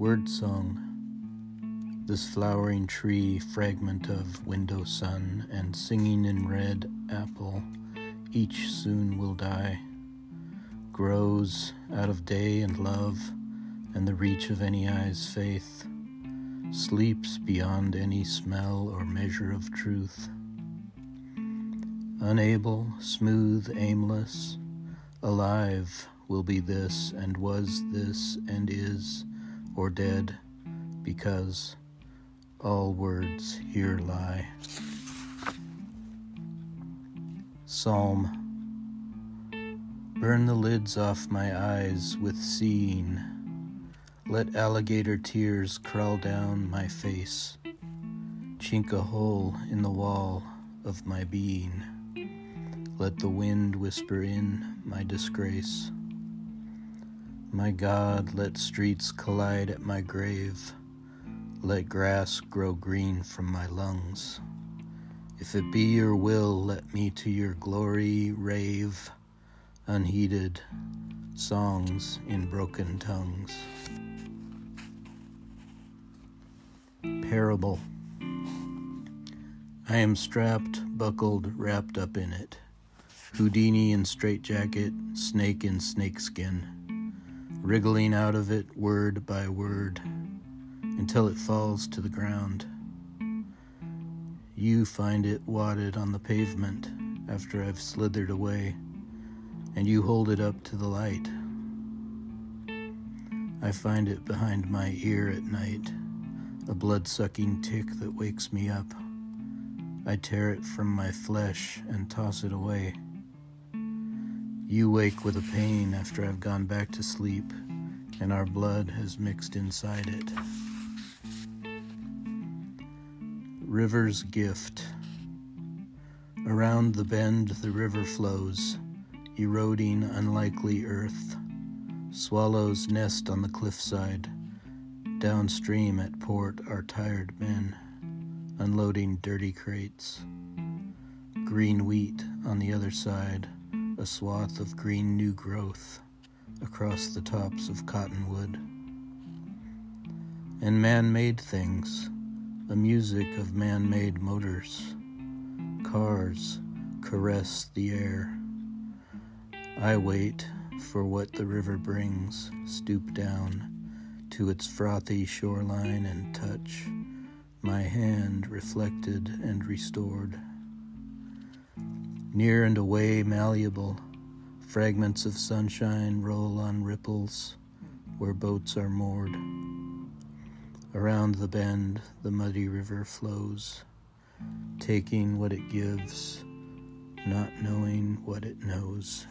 Word song. This flowering tree, fragment of window sun, and singing in red apple, each soon will die, grows out of day and love and the reach of any eye's faith, sleeps beyond any smell or measure of truth. Unable, smooth, aimless, alive will be this, and was this, and is, or dead, because all words here lie. Psalm Burn the lids off my eyes with seeing. Let alligator tears crawl down my face. Chink a hole in the wall of my being. Let the wind whisper in my disgrace. My God, let streets collide at my grave. Let grass grow green from my lungs. If it be your will, let me to your glory rave, unheeded songs in broken tongues. Parable. I am strapped, buckled, wrapped up in it. Houdini in straitjacket, snake in snakeskin, wriggling out of it word by word until it falls to the ground. You find it wadded on the pavement after I've slithered away, and you hold it up to the light. I find it behind my ear at night, a blood sucking tick that wakes me up. I tear it from my flesh and toss it away. You wake with a pain after I've gone back to sleep, and our blood has mixed inside it. River's Gift. Around the bend the river flows, eroding unlikely earth. Swallows nest on the cliffside. Downstream at port are tired men, unloading dirty crates. Green wheat on the other side, a swath of green new growth across the tops of cottonwood. And man made things the music of man made motors. Cars caress the air. I wait for what the river brings, stoop down to its frothy shoreline and touch my hand reflected and restored. Near and away, malleable, fragments of sunshine roll on ripples where boats are moored. Around the bend, the muddy river flows, taking what it gives, not knowing what it knows.